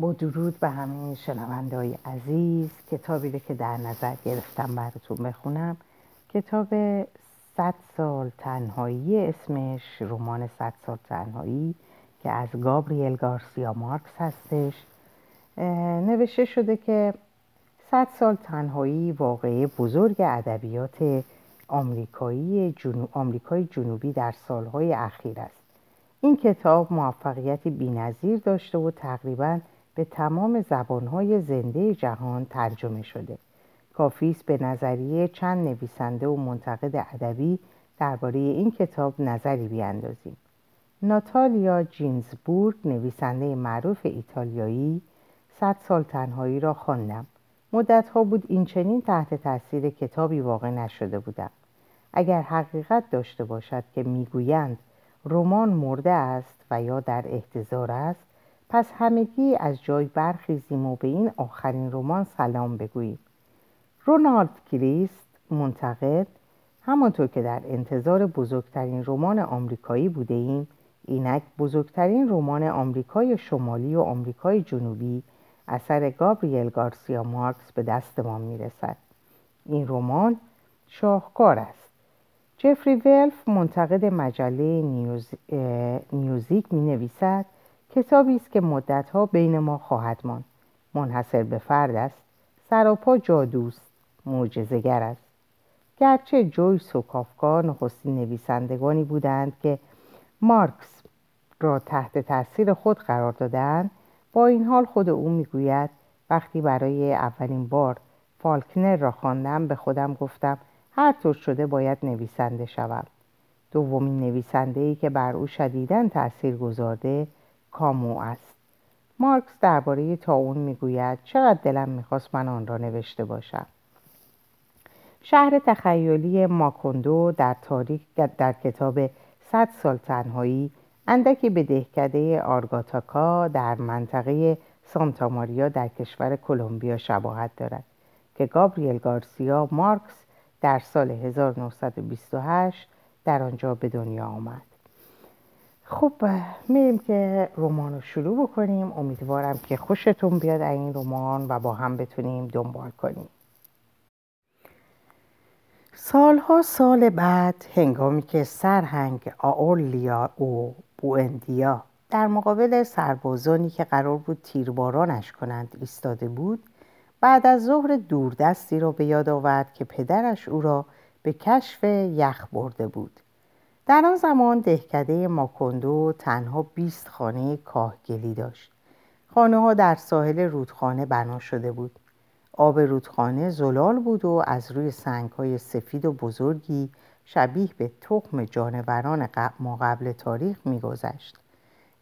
با درود به همه شنوندهای عزیز کتابی رو که در نظر گرفتم براتون بخونم. کتاب صد سال تنهایی اسمش رمان صد سال تنهایی که از گابریل گارسیا مارکس هستش. نوشته شده که صد سال تنهایی واقعه بزرگ ادبیات آمریکایی جنوب آمریکای جنوبی در سالهای اخیر است. این کتاب موفقیتی بینظیر داشته و تقریبا به تمام زبانهای زنده جهان ترجمه شده. کافی است به نظریه چند نویسنده و منتقد ادبی درباره این کتاب نظری بیاندازیم. ناتالیا جینزبورگ نویسنده معروف ایتالیایی صد سال تنهایی را خواندم. مدتها بود این چنین تحت تاثیر کتابی واقع نشده بودم. اگر حقیقت داشته باشد که می‌گویند رمان مرده است و یا در احتضار است پس همگی از جای برخیزیم و به این آخرین رمان سلام بگوییم. رونالد کریست منتقد همانطور که در انتظار بزرگترین رمان آمریکایی بوده ایم اینک بزرگترین رمان آمریکای شمالی و آمریکای جنوبی اثر گابریل گارسیا مارکس به دست ما می‌رسد. این رمان شاهکار است. جفری ولف منتقد مجله نیوز... نیوزیک می نویسد کتابی است که مدتها بین ما خواهد ماند. منحصر به فرد است. سراپا جادوست معجزه‌گر است. گرچه جویس و کافکا نخستین نویسندگانی بودند که مارکس را تحت تاثیر خود قرار دادند با این حال خود او می‌گوید وقتی برای اولین بار فالکنر را خواندم به خودم گفتم هر طور شده باید نویسنده شوم. دومین نویسنده ای که بر او شدیداً تأثیر گذارده کامو است. مارکس درباره تاون می‌گوید چقدر دلم می‌خواست من آن را نوشته باشم. شهر تخیلی ماکوندو در تاریخ در کتاب صد سال تنهایی اندکی به دهکده آرگاتاکا در منطقه سانتا ماریا در کشور کلمبیا شباهت دارد که گابریل گارسیا مارکس در سال 1928 در آنجا به دنیا آمد. خب میریم که رمان رو شروع بکنیم. امیدوارم که خوشتون بیاد این رمان و با هم بتونیم دنبال کنیم. سالها سال بعد هنگامی که سرهنگ آورلیا و بوئندیا در مقابل سربازانی که قرار بود تیربارانش کنند ایستاده بود بعد از ظهر دوردستی را به یاد آورد که پدرش او را به کشف یخ برده بود. در آن زمان دهکده ماکندو تنها 20 خانه کاهگلی داشت. خانه ها در ساحل رودخانه بنا شده بود. آب رودخانه زلال بود و از روی سنگ های سفید و بزرگی شبیه به تخم جانوران ما قبل تاریخ میگذشت.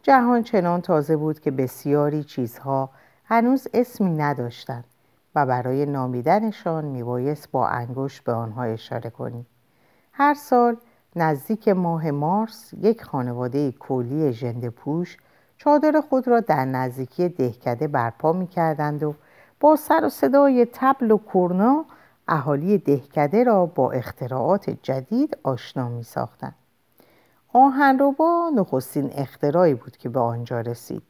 جهان چنان تازه بود که بسیاری چیزها هنوز اسمی نداشتند و برای نامیدنشان میبایست با انگشت به آنها اشاره کنیم هر سال نزدیک ماه مارس یک خانواده کولی ژنده پوش چادر خود را در نزدیکی دهکده برپا می کردند و با سر و صدای تبل و کرنا اهالی دهکده را با اختراعات جدید آشنا می ساختند. آهنربا نخستین اختراعی بود که به آنجا رسید.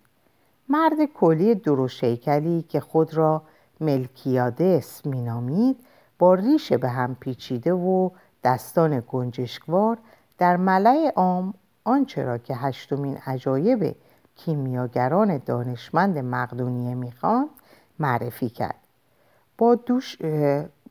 مرد کلی دروشیکلی که خود را ملکیادس مینامید با ریش به هم پیچیده و دستان گنجشکوار در ملع عام آنچه را که هشتمین عجایب کیمیاگران دانشمند مقدونیه می‌خواند معرفی کرد. با, دوش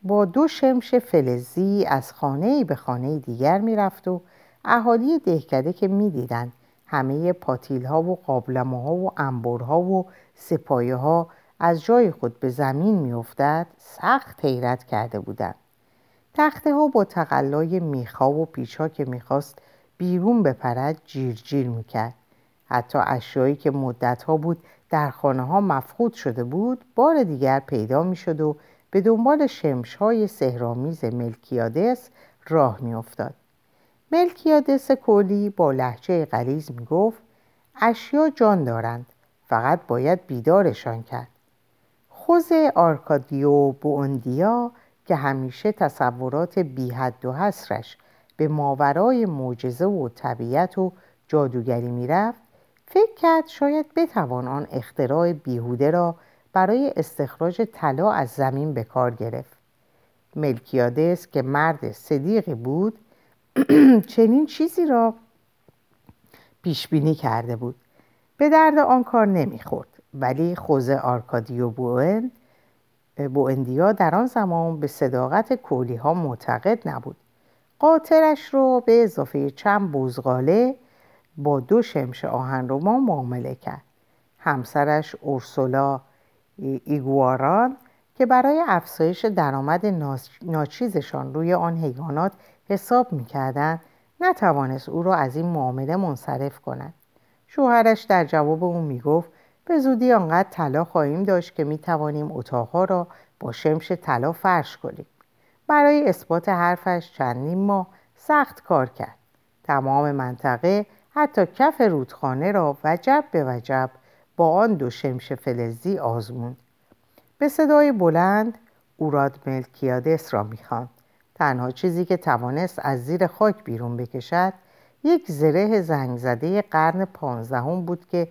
با دو شمش فلزی از خانه به خانه دیگر می‌رفت و اهالی دهکده که می‌دیدند همه پاتیل ها و قابلمه ها و انبرها و سپایه ها از جای خود به زمین میافتد سخت حیرت کرده بودند. تخته ها با تقلای میخا و پیچا که می‌خواست بیرون بپرد جیر جیر می‌کرد. حتی اشیایی که مدت ها بود در خانه ها مفقود شده بود بار دیگر پیدا می‌شد و به دنبال شمش های سهرامیز ملکیادس راه میافتاد. ملکیادس کولی با لحجه غلیز می‌گفت اشیا جان دارند فقط باید بیدارشان کرد. خوز آرکادیو بوندیا که همیشه تصورات بیحد و حسرش به ماورای معجزه و طبیعت و جادوگری می‌رفت فکر کرد شاید بتوان آن اختراع بیهوده را برای استخراج طلا از زمین به کار گرفت. ملکیادس که مرد صدیقی بود چنین چیزی را پیش بینی کرده بود. به درد آن کار نمی‌خورد ولی خوزه آرکادیو بوئن بوئندیا در آن زمان به صداقت کولی ها معتقد نبود. قاطرش رو به اضافه چند بوزغاله با دو شمش آهن رو ما معامله کرد. همسرش اورسولا ایگواران که برای افزایش درآمد ناچیزشان روی آن حیوانات حساب می‌کردند نتوانست او را از این معامله منصرف کند. شوهرش در جواب او می‌گفت به زودی آنقدر طلا خواهیم داشت که می‌توانیم اتاقها را با شمش طلا فرش کنیم. برای اثبات حرفش چندین ماه سخت کار کرد. تمام منطقه حتی کف رودخانه را وجب به وجب با آن دو شمش فلزی آزموند به صدای بلند اوراد ملکیادس را می‌خواند. تنها چیزی که توانست از زیر خاک بیرون بکشد یک زره زنگ زده قرن پانزدهم بود که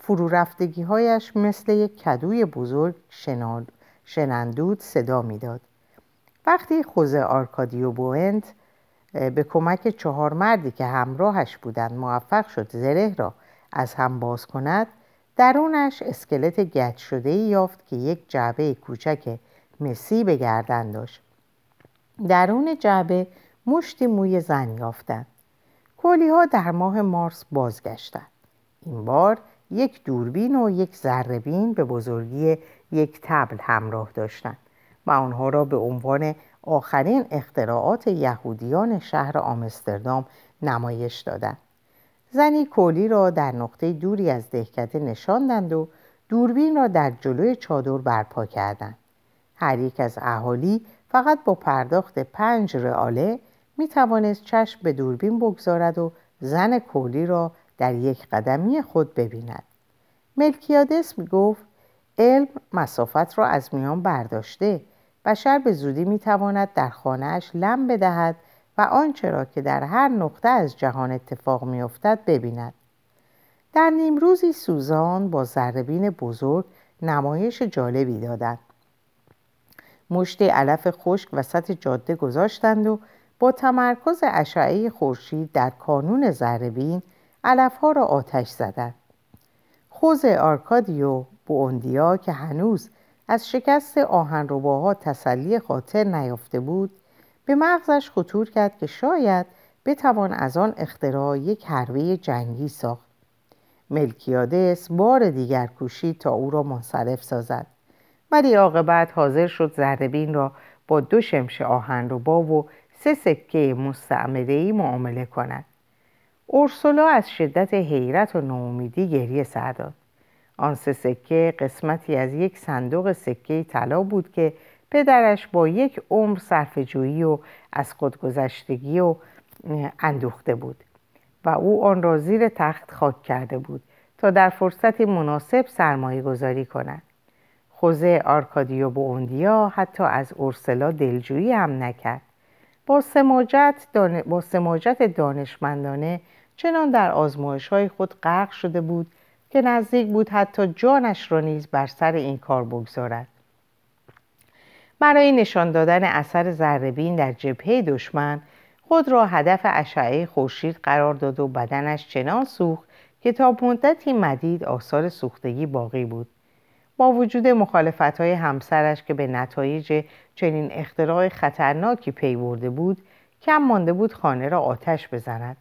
فرو رفتگی هایش مثل یک کدوی بزرگ شنندود صدا می‌داد. وقتی خوزه آرکادیو بوئنت به کمک چهار مردی که همراهش بودند موفق شد زره را از هم باز کند درونش اسکلت گچ شده یافت که یک جعبه کوچک مسی به گردن داشت. درون جعبه مشتی موی زن یافتند. کولی ها در ماه مارس بازگشتند. این بار یک دوربین و یک ذرهبین به بزرگی یک تبل همراه داشتند و آنها را به عنوان آخرین اختراعات یهودیان شهر آمستردام نمایش دادند. زنی کولی را در نقطه دوری از دهکده نشاندند و دوربین را در جلوی چادر برپا کردند. هر یک از اهالی فقط با پرداخت پنج رئاله می توانست چشم به دوربین بگذارد و زن کولی را در یک قدمی خود ببیند. ملکیادس می گفت علم مسافت را از میان برداشته بشر به زودی می تواند در خانهاش لم بدهد و آنچه را که در هر نقطه از جهان اتفاق می افتد ببیند. در نیمروزی سوزان با ذربین بزرگ نمایش جالبی دادند. مشت علف خشک وسط جاده گذاشتند و با تمرکز اشعه خورشید در کانون زربین علفها را آتش زدند. خوز آرکادیو بوندیا که هنوز از شکست آهنرباها تسلی خاطر نیافته بود به مغزش خطور کرد که شاید بتوان از آن اختراع یک حربه جنگی ساخت. ملکیادس بار دیگر کوشید تا او را منصرف سازد. ولی عاقبت حاضر شد زربین را با دو شمش آهنربا و سه سکه مستعمره معامله کند. اورسولا از شدت حیرت و نومیدی گریه سر داد. آن سه سکه قسمتی از یک صندوق سکه طلا بود که پدرش با یک عمر صرفه‌جویی و از خودگذشتگی و اندوخته بود و او آن را زیر تخت خاک کرده بود تا در فرصتی مناسب سرمایه گذاری کند. خوزه آرکادیو بوندیا حتی از اورسلا دلجویی هم نکرد. با سماجت, با سماجت دانشمندانه چنان در آزمایش های خود غرق شده بود که نزدیک بود حتی جانش را نیز بر سر این کار بگذارد. برای نشان دادن اثر ذربین در جبهه دشمن خود را هدف اشعه خورشید قرار داد و بدنش چنان سوخت که تا مدتی مدید آثار سوختگی باقی بود. با وجود مخالفت های همسرش که به نتایج چنین اختراع خطرناکی پی برده بود کم مانده بود خانه را آتش بزند.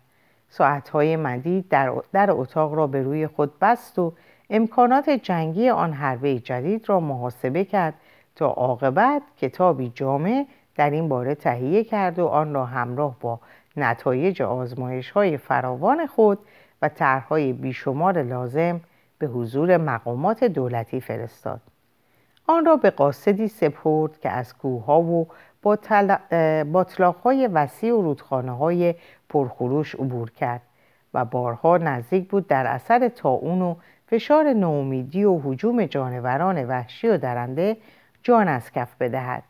ساعتهای مدید در, در اتاق را به روی خود بست و امکانات جنگی آن حربه جدید را محاسبه کرد تا عاقبت کتابی جامع در این باره تهیه کرد و آن را همراه با نتایج آزمایش های فراوان خود و طرحهای بیشمار لازم به حضور مقامات دولتی فرستاد. آن را به قاصدی سپرد که از کوهها و با های وسیع و رودخانه های پرخروش عبور کرد و بارها نزدیک بود در اثر تاون و فشار نومیدی و حجوم جانوران وحشی و درنده جان از کف بدهد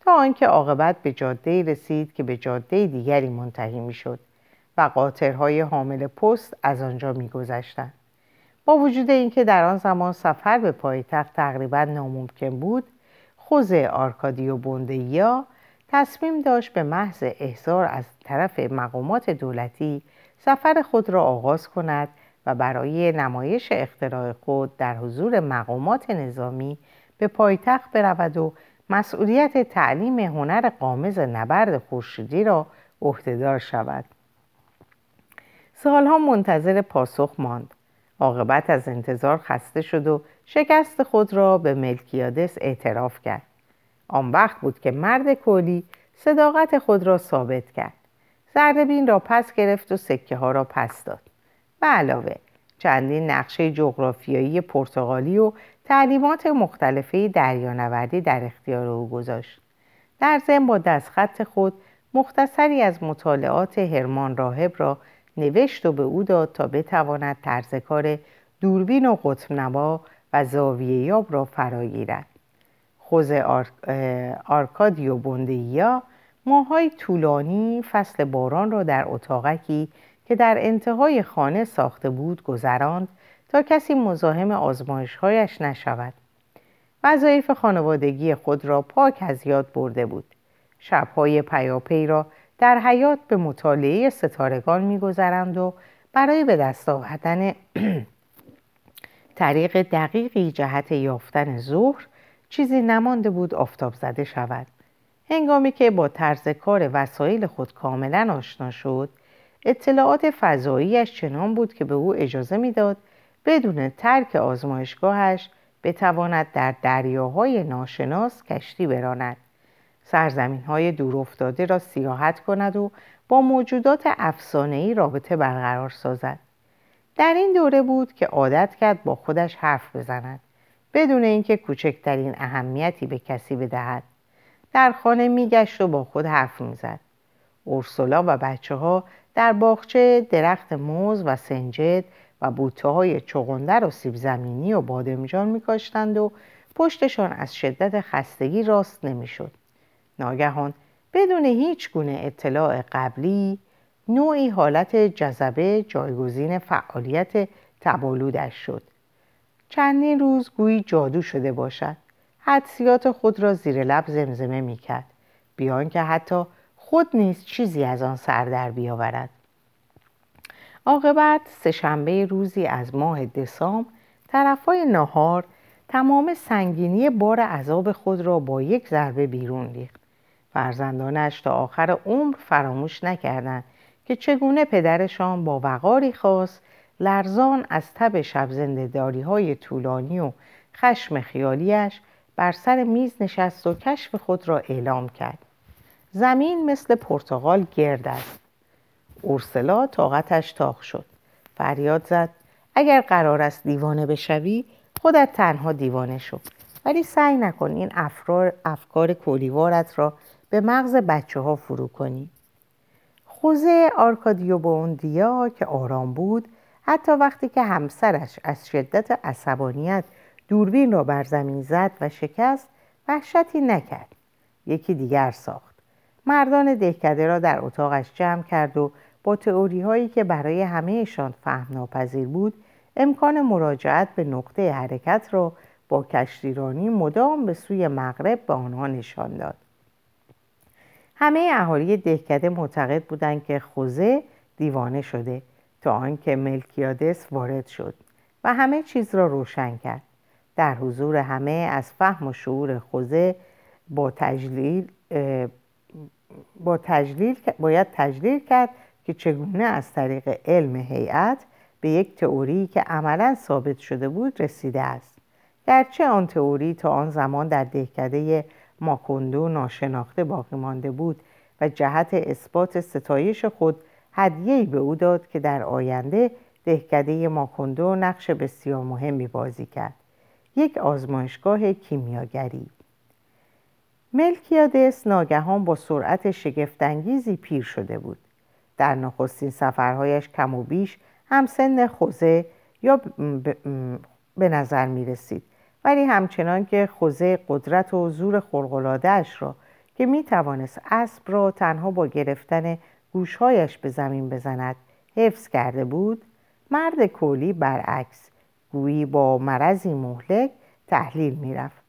تا آنکه عاقبت به جاده رسید که به جاده دیگری منتهی می‌شد و قاطرهای حامل پست از آنجا میگذشتند. با وجود اینکه در آن زمان سفر به پایتخت تقریبا ناممکن بود خوز آرکادیو بوندیا تصمیم داشت به محض احضار از طرف مقامات دولتی سفر خود را آغاز کند و برای نمایش اختراع خود در حضور مقامات نظامی به پایتخت برود و مسئولیت تعلیم هنر قامز نبرد خورشیدی را عهدهدار شود. سالها منتظر پاسخ ماند. عاقبت از انتظار خسته شد و شکست خود را به ملکیادس اعتراف کرد. آن وقت بود که مرد کولی صداقت خود را ثابت کرد. زردبین را پس گرفت و سکه ها را پس داد. و علاوه چندین نقشه جغرافیایی پرتغالی و تعلیمات مختلفه دریانوردی در اختیار او گذاشت. در ضمن با دستخط خود مختصری از مطالعات هرمان راهب را نوشت و به او داد تا بتواند طرز کار دوربین و قطب نما و زاویه یاب را فراگیرد خوز آرکادیو بوندیا ماهای طولانی فصل باران را در اتاقکی که در انتهای خانه ساخته بود گذراند تا کسی مزاحم آزمایشهایش نشود. وظایف خانوادگی خود را پاک از یاد برده بود. شبهای پیاپی را در حیات به مطالعه ستارگان میگذرند و برای به دست آوردن طریق دقیقی جهت یافتن ظهر چیزی نمانده بود آفتاب زده شود. هنگامی که با طرز کار وسایل خود کاملا آشنا شد اطلاعات فضاییش چنان بود که به او اجازه می‌داد بدون ترک آزمایشگاهش بتواند در دریاهای ناشناس کشتی براند. سرزمین های دور افتاده را سیاحت کند و با موجودات افسانه‌ای رابطه برقرار سازد. در این دوره بود که عادت کرد با خودش حرف بزند بدون اینکه کوچکترین اهمیتی به کسی بدهد. در خانه میگشت و با خود حرف می‌زد. اورسولا و بچه ها در باغچه درخت موز و سنجد و بوته های چغندر و سیب زمینی و بادمجان میکاشتند و پشتشان از شدت خستگی راست نمی‌شد. ناگهان بدون هیچ گونه اطلاع قبلی نوعی حالت جذبه جایگزین فعالیت تبالودش شد. چندین روز گویی جادو شده باشد. حدسیات خود را زیر لب زمزمه می کرد بیان که حتی خود نیز چیزی از آن سر در بیاورد. عاقبت سهشنبه روزی از ماه دسامبر طرفای نهار تمام سنگینی بار عذاب خود را با یک ضربه بیرون ریخت. فرزندانش تا آخر عمر فراموش نکردند که چگونه پدرشان با وقاری خاص لرزان از تب شب زندهداری های طولانی و خشم خیالیش بر سر میز نشست و کشف خود را اعلام کرد. زمین مثل پرتغال گرد است. اورسلا طاقتش تاق شد. فریاد زد اگر قرار است دیوانه بشوی خودت تنها دیوانه شو. ولی سعی نکن این افکار, کولیوارت را به مغز بچه ها فرو کنی. خوزه آرکادیو که آرام بود حتی وقتی که همسرش از شدت عصبانیت دوربین را بر زمین زد و شکست وحشتی نکرد. یکی دیگر ساخت. مردان دهکده را در اتاقش جمع کرد و با تئوری هایی که برای همهشان فهم ناپذیر بود امکان مراجعت به نقطه حرکت را با کشتیرانی مدام به سوی مغرب به آنها نشان داد. همه اهالی دهکده معتقد بودند که خوزه دیوانه شده تا آنکه ملکیادس وارد شد و همه چیز را روشن کرد. در حضور همه از فهم و شعور خوزه با تجلیل با تجلیل باید تجلیل کرد که چگونه از طریق علم هیئت به یک تئوری که عملا ثابت شده بود رسیده است. گرچه آن تئوری تا آن زمان در دهکده ماکوندو ناشناخته باقی مانده بود و جهت اثبات ستایش خود هدیه‌ای به او داد که در آینده دهکده ماکوندو نقش بسیار مهمی بازی کرد. یک آزمایشگاه کیمیاگری. ملکیادس ناگهان با سرعت شگفتانگیزی پیر شده بود. در نخستین سفرهایش کم و بیش هم سن خوزه یا به نظر می رسید ولی همچنان که خوزه قدرت و زور خلقلادهش را که می توانست اسب را تنها با گرفتن گوشهایش به زمین بزند حفظ کرده بود مرد کولی برعکس گویی با مرضی مهلک تحلیل می‌رفت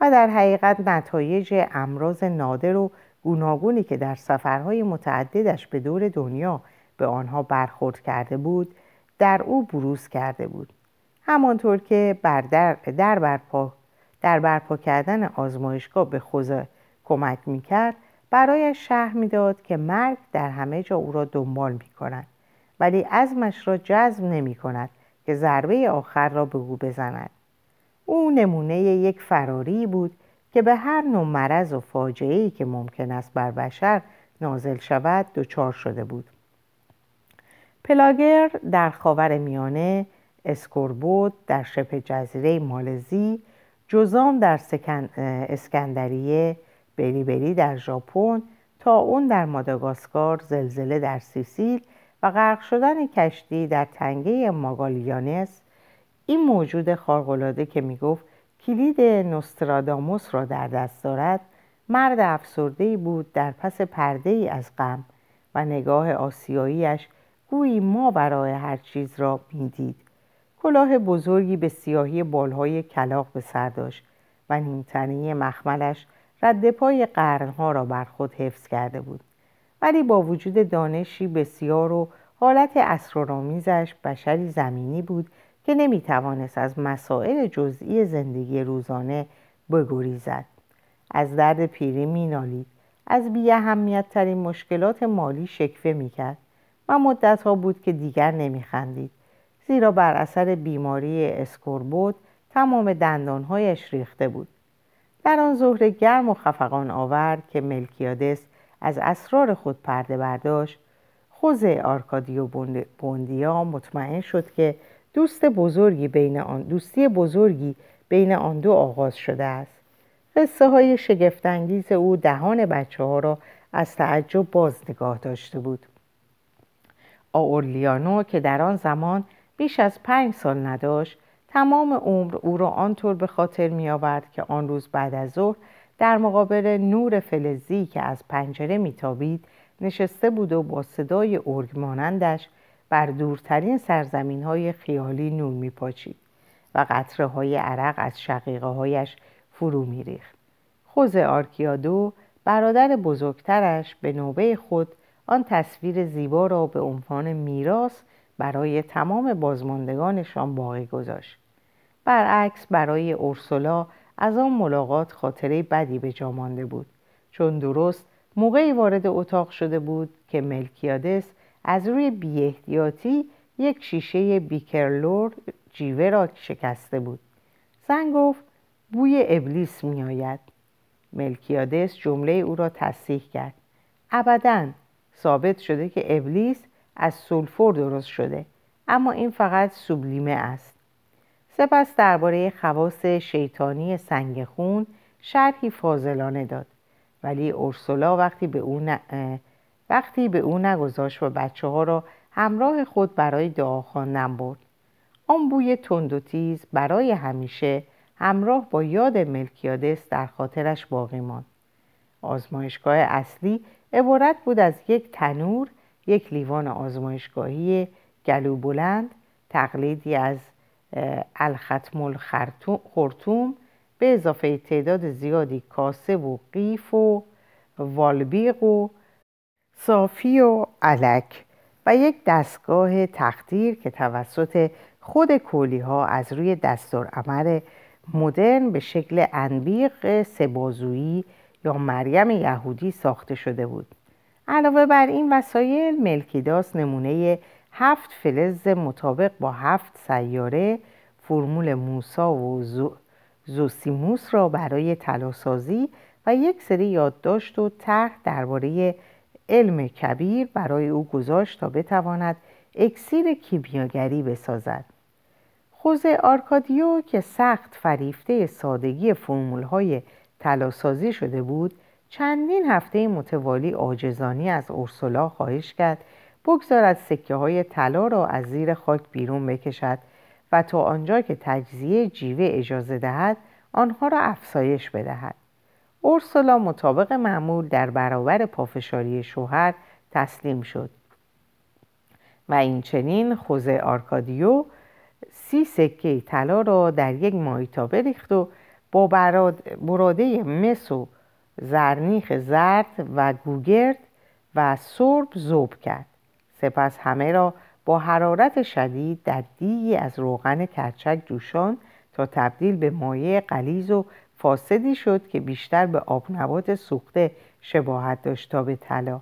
و در حقیقت نتایج امراض نادر و گوناگونی که در سفرهای متعددش به دور دنیا به آنها برخورد کرده بود در او بروز کرده بود. همانطور که بر در, در, برپا, در برپا کردن آزمایشگاه به خوزه کمک می‌کرد برایش شهر می‌داد که مرگ در همه جا او را دنبال می کند ولی عزمش را جذب نمی کند که ضربه آخر را به او بزند. او نمونه یک فراری بود که به هر نوع مرض و فاجعه که ممکن است بر بشر نازل شود دچار شده بود. پلاگر در خاور میانه اسکوربود در شبه جزیره مالزی جزام در اسکندریه بری بری در ژاپن تا اون در ماداگاسکار زلزله در سیسیل و غرق شدن کشتی در تنگه ماگالیانس. این موجود خارق‌العاده که می‌گفت کلید نوستراداموس را در دست دارد مرد افسرده بود در پس پرده ای از غم و نگاه آسیاییش گویی ما برای هر چیز را می‌دید. کلاه بزرگی به سیاهی بالهای کلاق به سر داشت و نیمتنه مخملش رد پای قرنها را بر خود حفظ کرده بود. ولی با وجود دانشی بسیار و حالت اسرارآمیزش بشری زمینی بود که نمی‌توانست از مسائل جزئی زندگی روزانه بگریزد. از درد پیری مینالید از بی اهمیت ترین مشکلات مالی شکفه می‌کرد و مدت ها بود که دیگر نمیخندید. زیرا بر اثر بیماری اسکوربود تمام دندانهایش ریخته بود. در آن ظهر گرم و خفقان آور که ملکیادس از اسرار خود پرده برداشت. خوز آرکادیو بوندیا مطمئن شد که دوست بزرگی بین آن دوستی بزرگی بین آن دو آغاز شده است. قصه های شگفتانگیز او دهان بچه ها را از تعجب باز نگاه داشته بود. آورلیانو که در آن زمان بیش از پنج سال نداشت تمام عمر او را آنطور به خاطر می آورد که آن روز بعد از ظهر در مقابل نور فلزی که از پنجره میتابید نشسته بود و با صدای ارگ مانندش بر دورترین سرزمین های خیالی نور میپاچید و قطره های عرق از شقیقه هایش فرو میریخت. خوز آرکیادو برادر بزرگترش به نوبه خود آن تصویر زیبا را به عنوان میراث برای تمام بازماندگانشان باقی گذاشت. برعکس برای اورسولا از آن ملاقات خاطره بدی به جا مانده بود چون درست موقعی وارد اتاق شده بود که ملکیادس از روی بیاحتیاطی یک شیشه بیکرلور جیوه را شکسته بود. زن گفت بوی ابلیس میآید. ملکیادس جمله او را تصحیح کرد. ابدا. ثابت شده که ابلیس از سولفور درست شده اما این فقط سوبلیمه است. سپس درباره خواص شیطانی سنگ خون شرحی فاضلانه داد. ولی اورسولا وقتی به او, ن... وقتی به او نگذاشت و بچه ها را همراه خود برای دعا خواندن برد. آن بوی تند و تیز برای همیشه همراه با یاد ملکیادس در خاطرش باقی ماند. آزمایشگاه اصلی عبارت بود از یک تنور یک لیوان آزمایشگاهی گلو بلند تقلیدی از الختم الخرطوم به اضافه تعداد زیادی کاسه و قیف و والبیق و صافی و علک و یک دستگاه تقدیر که توسط خود کولی ها از روی دستور عمل مدرن به شکل انبیق سبازویی یا مریم یهودی ساخته شده بود. علاوه بر این وسایل ملکیداس نمونه هفت فلز مطابق با هفت سیاره فرمول موسا و زوسیموس را برای تلاسازی و یک سری یادداشت و طرح درباره علم کبیر برای او گذاشت تا بتواند اکسیر کیمیاگری بسازد. خوزه آرکادیو که سخت فریفته سادگی فرمولهای تلاسازی شده بود چندین هفته متوالی آجزانی از اورسولا خواهش کرد بگذارد سکه های طلا را از زیر خاک بیرون بکشد و تا آنجا که تجزیه جیوه اجازه دهد آنها را افسایش بدهد. اورسولا مطابق معمول در برابر پافشاری شوهر تسلیم شد. و این چنین خوزه آرکادیو سی سکه طلا را در یک مایتابه ریخت و با براده مس و زرنیخ زرد و گوگرد و سرب زوب کرد. سپس همه را با حرارت شدید در دیگی از روغن کرچک جوشان تا تبدیل به مایع قلیز و فاسدی شد که بیشتر به آبنبات سوخته شباهت داشت تا به طلا.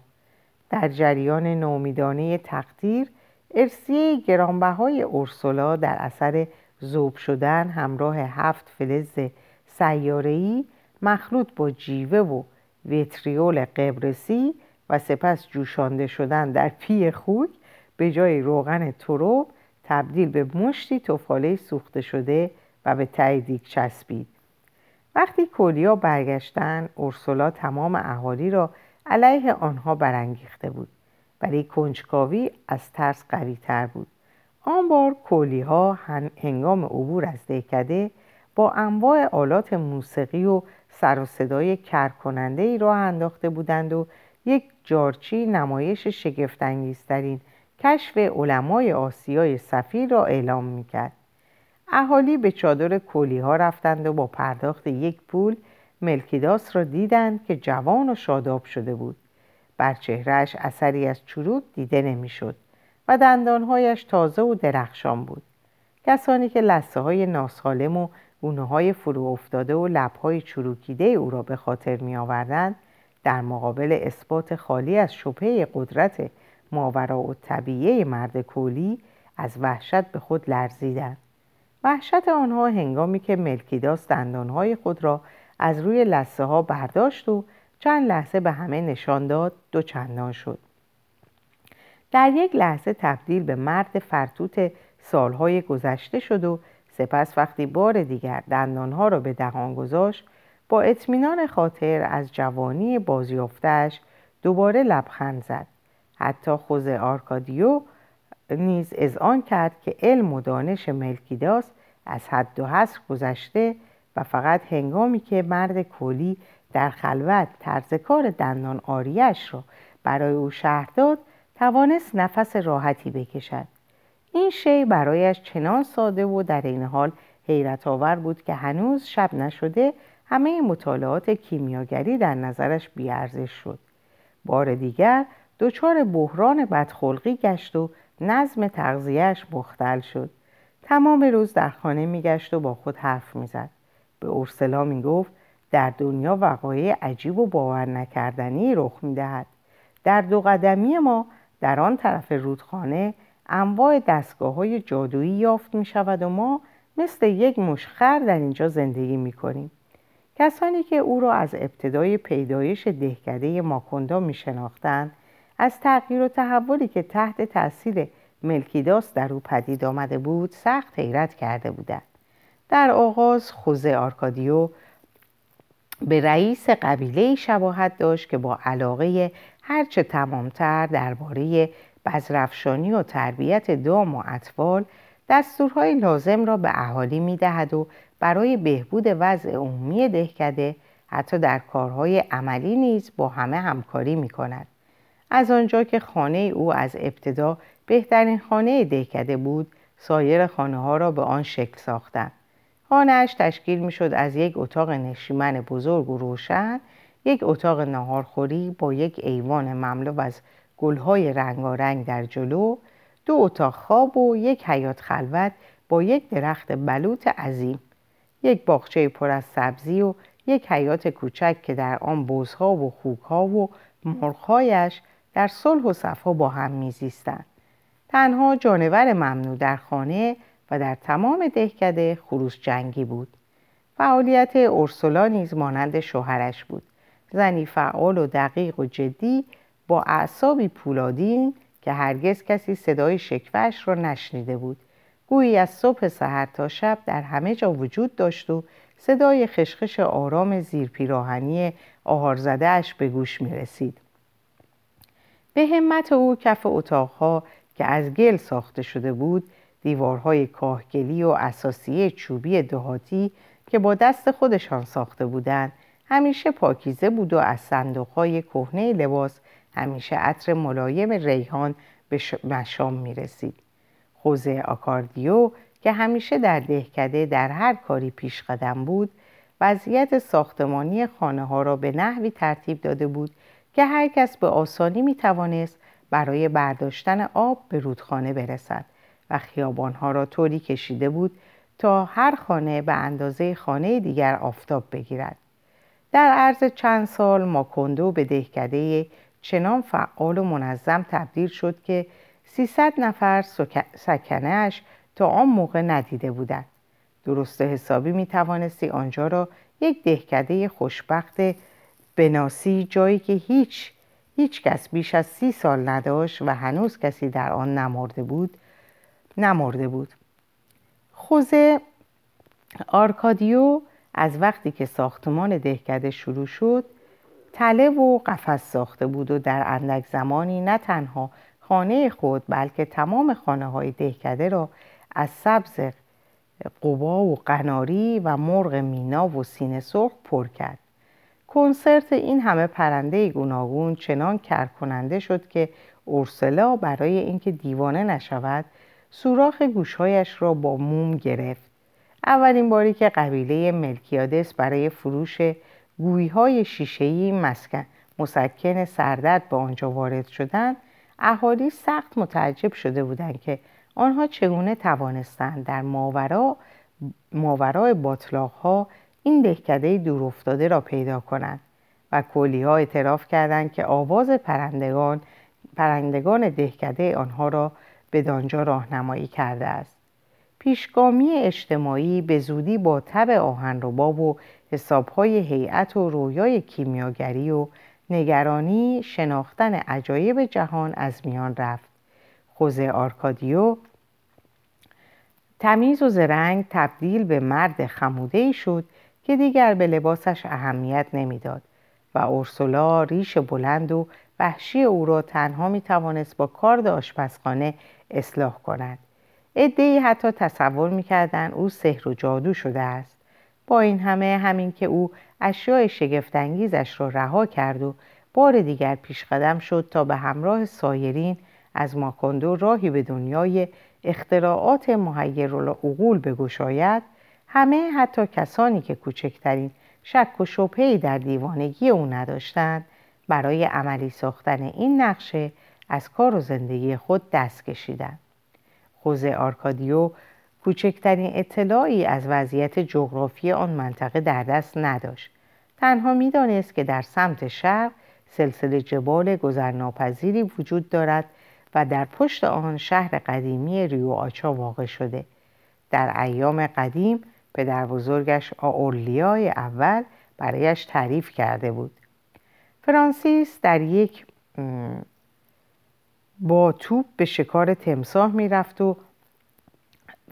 در جریان نومیدانه تقدیر ارسیه گرانبهای اورسولا در اثر ذوب شدن همراه هفت فلز سیاره‌ای مخلوط با جیوه و ویتریول قبرسی و سپس جوشانده شدن در پی خوک به جای روغن ترب تبدیل به مشتی تفاله سوخته شده و به ته دیگ چسبید. وقتی کولیا برگشتن اورسولا تمام اهالی را علیه آنها برانگیخته بود. ولی کنجکاوی از ترس قوی تر بود. آن بار کولی ها هنگام عبور از دهکده با انواع آلات موسیقی و سر و صدای کرکننده ای راه انداخته بودند و یک جارچی نمایش شگفتانگیزترین کشف علمای آسیای سفیر را اعلام می‌کرد. اهالی به چادر کولی ها رفتند و با پرداخت یک پول ملکیداس را دیدند که جوان و شاداب شده بود. بر چهرهش اثری از چروک دیده نمی‌شد و دندانهایش تازه و درخشان بود. کسانی که لسه های ناسالم و گونه های فرو افتاده و لبهای چروکیده او را به خاطر می آوردند در مقابل اثبات خالی از شبهه قدرت ماورا و طبیعه مرد کولی از وحشت به خود لرزیدند. وحشت آنها هنگامی که ملکیداس دندانهای خود را از روی لسه ها برداشت و چند لحظه به همه نشان داد دو چندان شد. در یک لحظه تبدیل به مرد فرتوت سالهای گذشته شد و سپس وقتی بار دیگر دندانها را به دهان گذاشت با اطمینان خاطر از جوانی بازیافتش دوباره لبخند زد. حتی خوز آرکادیو نیز آن کرد که علم و دانش ملکیداس از حد و حصر گذشته و فقط هنگامی که مرد کولی در خلوت طرز کار دندان آریش را برای او شهر داد توانست نفس راحتی بکشد. این شی برایش چنان ساده و در این حال حیرت آور بود که هنوز شب نشده همه مطالعات کیمیاگری در نظرش بیارزش شد. بار دیگر دچار بحران بدخلقی گشت و نظم تغذیهش مختل شد. تمام روز در خانه میگشت و با خود حرف می‌زد. به اورسلا می‌گفت در دنیا وقایع عجیب و باور نکردنی رخ می‌دهد. در دو قدمی ما در آن طرف رودخانه انواع دستگاه های جادویی یافت می شود و ما مثل یک مشخر در اینجا زندگی می کنیم. کسانی که او را از ابتدای پیدایش دهکده ماکندا می شناختند از تغییر و تحولی که تحت تاثیر ملکیداس در او پدید آمده بود سخت حیرت کرده بودند در آغاز خوزه آرکادیو به رئیس قبیله شباهت داشت که با علاقه هرچه تمامتر درباره بزرفشانی و تربیت دام و اطفال دستورهای لازم را به اهالی می دهد و برای بهبود وضع عمومی دهکده حتی در کارهای عملی نیز با همه همکاری می کند. از آنجا که خانه او از ابتدا بهترین خانه دهکده بود سایر خانه ها را به آن شکل ساختند. خانهاش تشکیل می شد از یک اتاق نشیمن بزرگ و روشن یک اتاق ناهارخوری با یک ایوان مملو از گلهای رنگارنگ در جلو دو اتاق خواب و یک حیات خلوت با یک درخت بلوط عظیم. یک باغچه پر از سبزی و یک حیات کوچک که در آن بزها و خوکها و مرغهایش در صلح و صفا با هم میزیستند. تنها جانور ممنوع در خانه و در تمام دهکده خروس جنگی بود. فعالیت اورسولا نیز مانند شوهرش بود. زنی فعال و دقیق و جدی با اعصابی پولادین که هرگز کسی صدای شکوهش را نشنیده بود گویی از صبح سحر تا شب در همه جا وجود داشت و صدای خشخش آرام زیر پیراهنی آهارزدهش به گوش می رسید. به همت او کف اتاقها که از گل ساخته شده بود دیوارهای کاهگلی و اساسیه چوبی دهاتی که با دست خودشان ساخته بودند همیشه پاکیزه بود و از صندوقهای کهنه لباس همیشه عطر ملایم ریحان به مشام می رسید. خوزه آکاردیو که همیشه در دهکده در هر کاری پیش قدم بود وضعیت ساختمانی خانه ها را به نحوی ترتیب داده بود که هر کس به آسانی می توانست برای برداشتن آب به رودخانه برسد و خیابانها را طوری کشیده بود تا هر خانه به اندازه خانه دیگر آفتاب بگیرد. در عرض چند سال ماکوندو به دهکده چنان فعال و منظم تبدیل شد که 300 نفر سکنهش تا آن موقع ندیده بودند. درست حسابی می توانستی آنجا را یک دهکده خوشبخت بناسی جایی که هیچ هیچ کس بیش از سی سال نداشت و هنوز کسی در آن نمرده بود نمرده بود خوزه آرکادیو از وقتی که ساختمان دهکده شروع شد تله و قفس ساخته بود و در اندک زمانی نه تنها خانه خود بلکه تمام خانه های دهکده را از سبز قبا و قناری و مرغ مینا و سینه سرخ پر کرد. کنسرت این همه پرنده گوناگون چنان کرکننده شد که اورسلا برای اینکه دیوانه نشود سوراخ گوشهایش را با موم گرفت. اولین باری که قبیله ملکیادس برای فروش گویی های مسکن مسکن سردرد به آنجا وارد شدند اهالی سخت متعجب شده بودند که آنها چگونه توانستند در ماورا ماورای باطلاق ها این دهکده دورافتاده را پیدا کنند و کلی ها اعتراف کردند که آواز پرندگان پرندگان دهکده آنها را به دانجا راهنمایی کرده است. پیشگامی اجتماعی به زودی با تب آهنربا و حسابهای هیئت و رویای کیمیاگری و نگرانی شناختن عجایب جهان از میان رفت. خوزه آرکادیو تمیز و زرنگ تبدیل به مرد خموده شد که دیگر به لباسش اهمیت نمی‌داد و اورسولا ریش بلند و وحشی او را تنها می توانست با کارد آشپزخانه اصلاح کند. ادهی حتی تصور می‌کردند او سحر و جادو شده است. با این همه همین که او اشیاء شگفتانگیزش را رها کرد و بار دیگر پیش قدم شد تا به همراه سایرین از ماکندو راهی به دنیای اختراعات محیر العقول بگشاید همه حتی کسانی که کوچکترین شک و شبهی در دیوانگی او نداشتند برای عملی ساختن این نقشه از کار و زندگی خود دست کشیدند. خوزه آرکادیو کوچکترین اطلاعی از وضعیت جغرافی آن منطقه در دست نداشت. تنها می‌دانست که در سمت شرق سلسله جبال گذرناپذیری وجود دارد و در پشت آن شهر قدیمی ریو آچا واقع شده. در ایام قدیم پدر بزرگش آورلیای اول برایش تعریف کرده بود. فرانسیس در یک با توپ به شکار تمساه می‌رفت و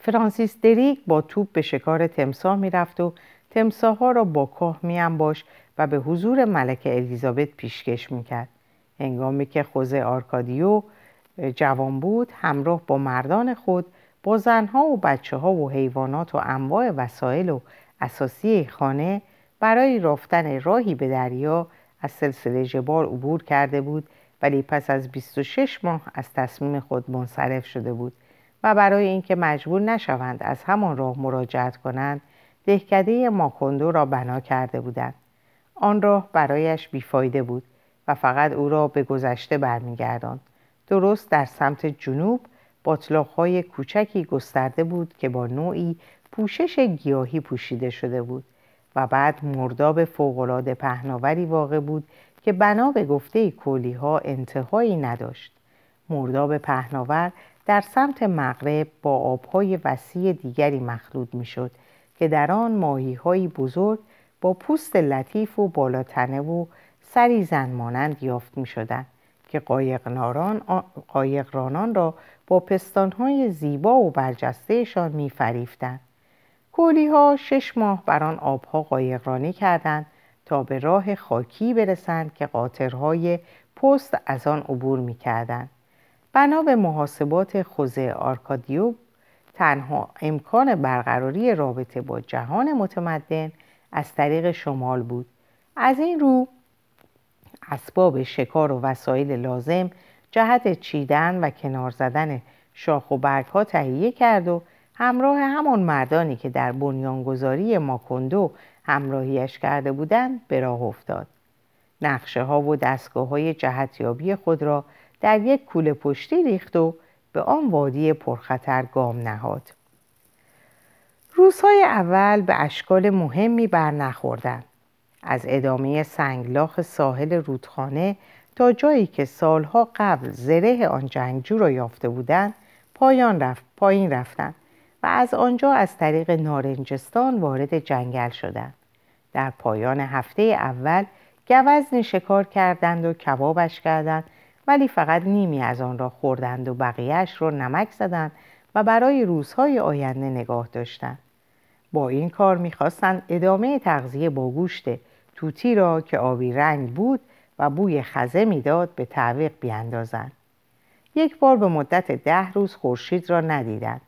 فرانسیس دریک با توپ به شکار تمساه می‌رفت و تمساه ها را با کاه میانباش و به حضور ملکه الیزابت پیشکش می‌کرد. هنگامی که خوزه آرکادیو جوان بود همراه با مردان خود با زنها و بچه ها و حیوانات و انواع وسایل و اساسی خانه برای رفتن راهی به دریا از سلسله جبال عبور کرده بود ولی پس از 26 ماه از تصمیم خود منصرف شده بود. و برای اینکه مجبور نشوند از همان راه مراجعت کنند دهکده ماکندو را بنا کرده بودند. آن راه برایش بیفایده بود و فقط او را به گذشته برمیگرداند. درست در سمت جنوب باطلاقهای کوچکی گسترده بود که با نوعی پوشش گیاهی پوشیده شده بود و بعد مرداب فوقالعاده پهناوری واقع بود که بنا به گفته کولی ها انتهایی نداشت. مرداب پهناور در سمت مغرب با آبهای وسیع دیگری مخلوط می‌شد که در آن ماهی های بزرگ با پوست لطیف و بالاتنه و سری زن یافت می شدن که قایقرانان را با پستانهای زیبا و برجستهشان می فریفتن. کولی ها شش ماه بر آن آبها قایقرانی کردند تا به راه خاکی برسند که قاطرهای پست از آن عبور می کردن. بنا به محاسبات خوزه آرکادیو تنها امکان برقراری رابطه با جهان متمدن از طریق شمال بود. از این رو اسباب شکار و وسایل لازم جهت چیدن و کنار زدن شاخ و برگ ها تهیه کرد و همراه همان مردانی که در بنیانگذاری ماکندو همراهیش کرده بودند به راه افتاد. نقشه ها و دستگاه های جهتیابی خود را در یک کوله پشتی ریخت و به آن وادی پرخطر گام نهاد روزهای اول به اشکال مهمی بر نخوردن. از ادامه سنگلاخ ساحل رودخانه تا جایی که سالها قبل زره آن جنگجو را یافته بودند پایان رفت پایین رفتند و از آنجا از طریق نارنجستان وارد جنگل شدند در پایان هفته اول گوزنی شکار کردند و کبابش کردند ولی فقط نیمی از آن را خوردند و بقیهش را نمک زدند و برای روزهای آینده نگاه داشتند. با این کار می‌خواستند ادامه تغذیه با گوشت توتی را که آبی رنگ بود و بوی خزه می‌داد به تعویق بیاندازند. یک بار به مدت ده روز خورشید را ندیدند.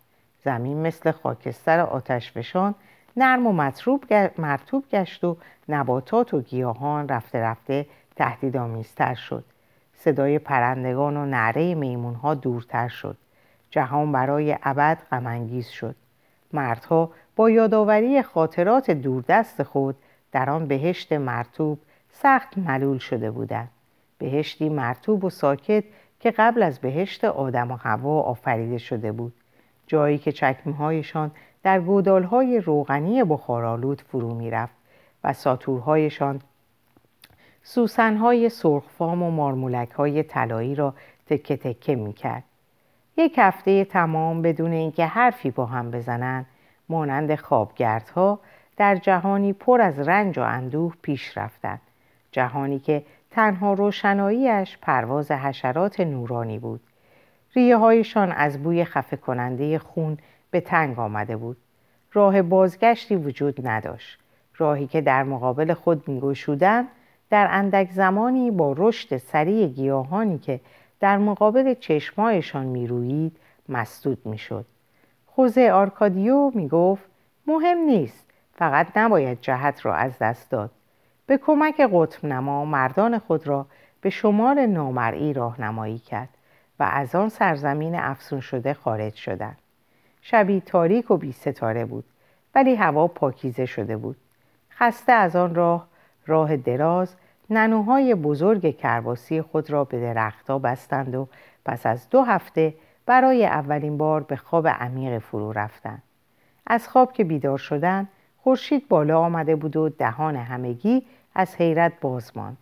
زمین مثل خاکستر آتشفشان نرم و مرتوب گشت و نباتات و گیاهان رفته رفته تهدیدآمیزتر شد. صدای پرندگان و نعره میمونها دورتر شد. جهان برای ابد غمانگیز شد. مردها با یادآوری خاطرات دوردست خود در آن بهشت مرتوب سخت ملول شده بودند. بهشتی مرتوب و ساکت که قبل از بهشت آدم و هوا آفریده شده بود. جایی که چکمهایشان در گودالهای روغنی بخارالود فرو می‌رفت و ساتورهایشان سوسنهای سرخفام و مارمولکهای طلایی را تکه تکه می‌کرد. یک هفته تمام بدون اینکه حرفی با هم بزنند مانند خوابگردها در جهانی پر از رنج و اندوه پیش رفتند. جهانی که تنها روشناییش پرواز حشرات نورانی بود. ریه هایشان از بوی خفه کننده خون به تنگ آمده بود. راه بازگشتی وجود نداشت. راهی که در مقابل خود میگشودند در اندک زمانی با رشد سریع گیاهانی که در مقابل چشمایشان میرویید مسدود می‌شد. خوزه آرکادیو می‌گفت مهم نیست فقط نباید جهت را از دست داد. به کمک قطب نما مردان خود را به شمال نامرئی راهنمایی کرد و از آن سرزمین افسون شده خارج شدند. شبی تاریک و بی ستاره بود ولی هوا پاکیزه شده بود. خسته از آن راه راه دراز ننوهای بزرگ کرباسی خود را به درختها بستند و پس از دو هفته برای اولین بار به خواب عمیق فرو رفتند. از خواب که بیدار شدند خورشید بالا آمده بود و دهان همگی از حیرت باز ماند.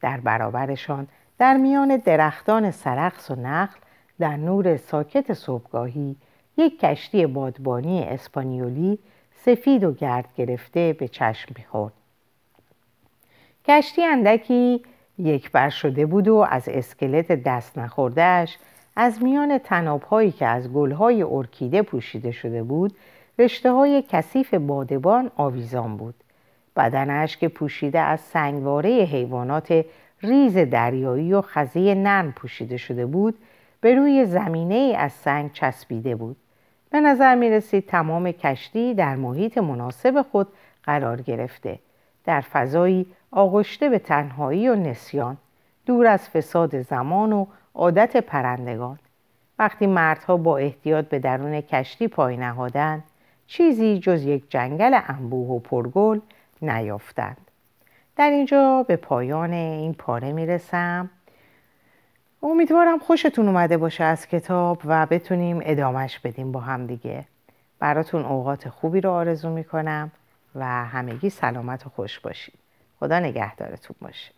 در برابرشان در میان درختان سرخس و نخل در نور ساکت صبحگاهی یک کشتی بادبانی اسپانیولی سفید و گرد گرفته به چشم می‌خورد. کشتی اندکی یک بر شده بود و از اسکلت دست نخوردهش از میان تنابهایی که از گلهای ارکیده پوشیده شده بود رشته های کثیف بادبان آویزان بود. بدنش که پوشیده از سنگواره حیوانات ریز دریایی و خزه نرم پوشیده شده بود به روی زمینه از سنگ چسبیده بود. به نظر می رسید تمام کشتی در محیط مناسب خود قرار گرفته. در فضایی آغشته به تنهایی و نسیان دور از فساد زمان و عادت پرندگان. وقتی مردها با احتیاط به درون کشتی پای نهادند چیزی جز یک جنگل انبوه و پرگل نیافتند. در اینجا به پایان این پاره می‌رسم. امیدوارم خوشتون اومده باشه از کتاب و بتونیم ادامش بدیم با هم دیگه. براتون اوقات خوبی رو آرزو می‌کنم. و همگی سلامت و خوش باشید. خدا نگهدارتون باشه.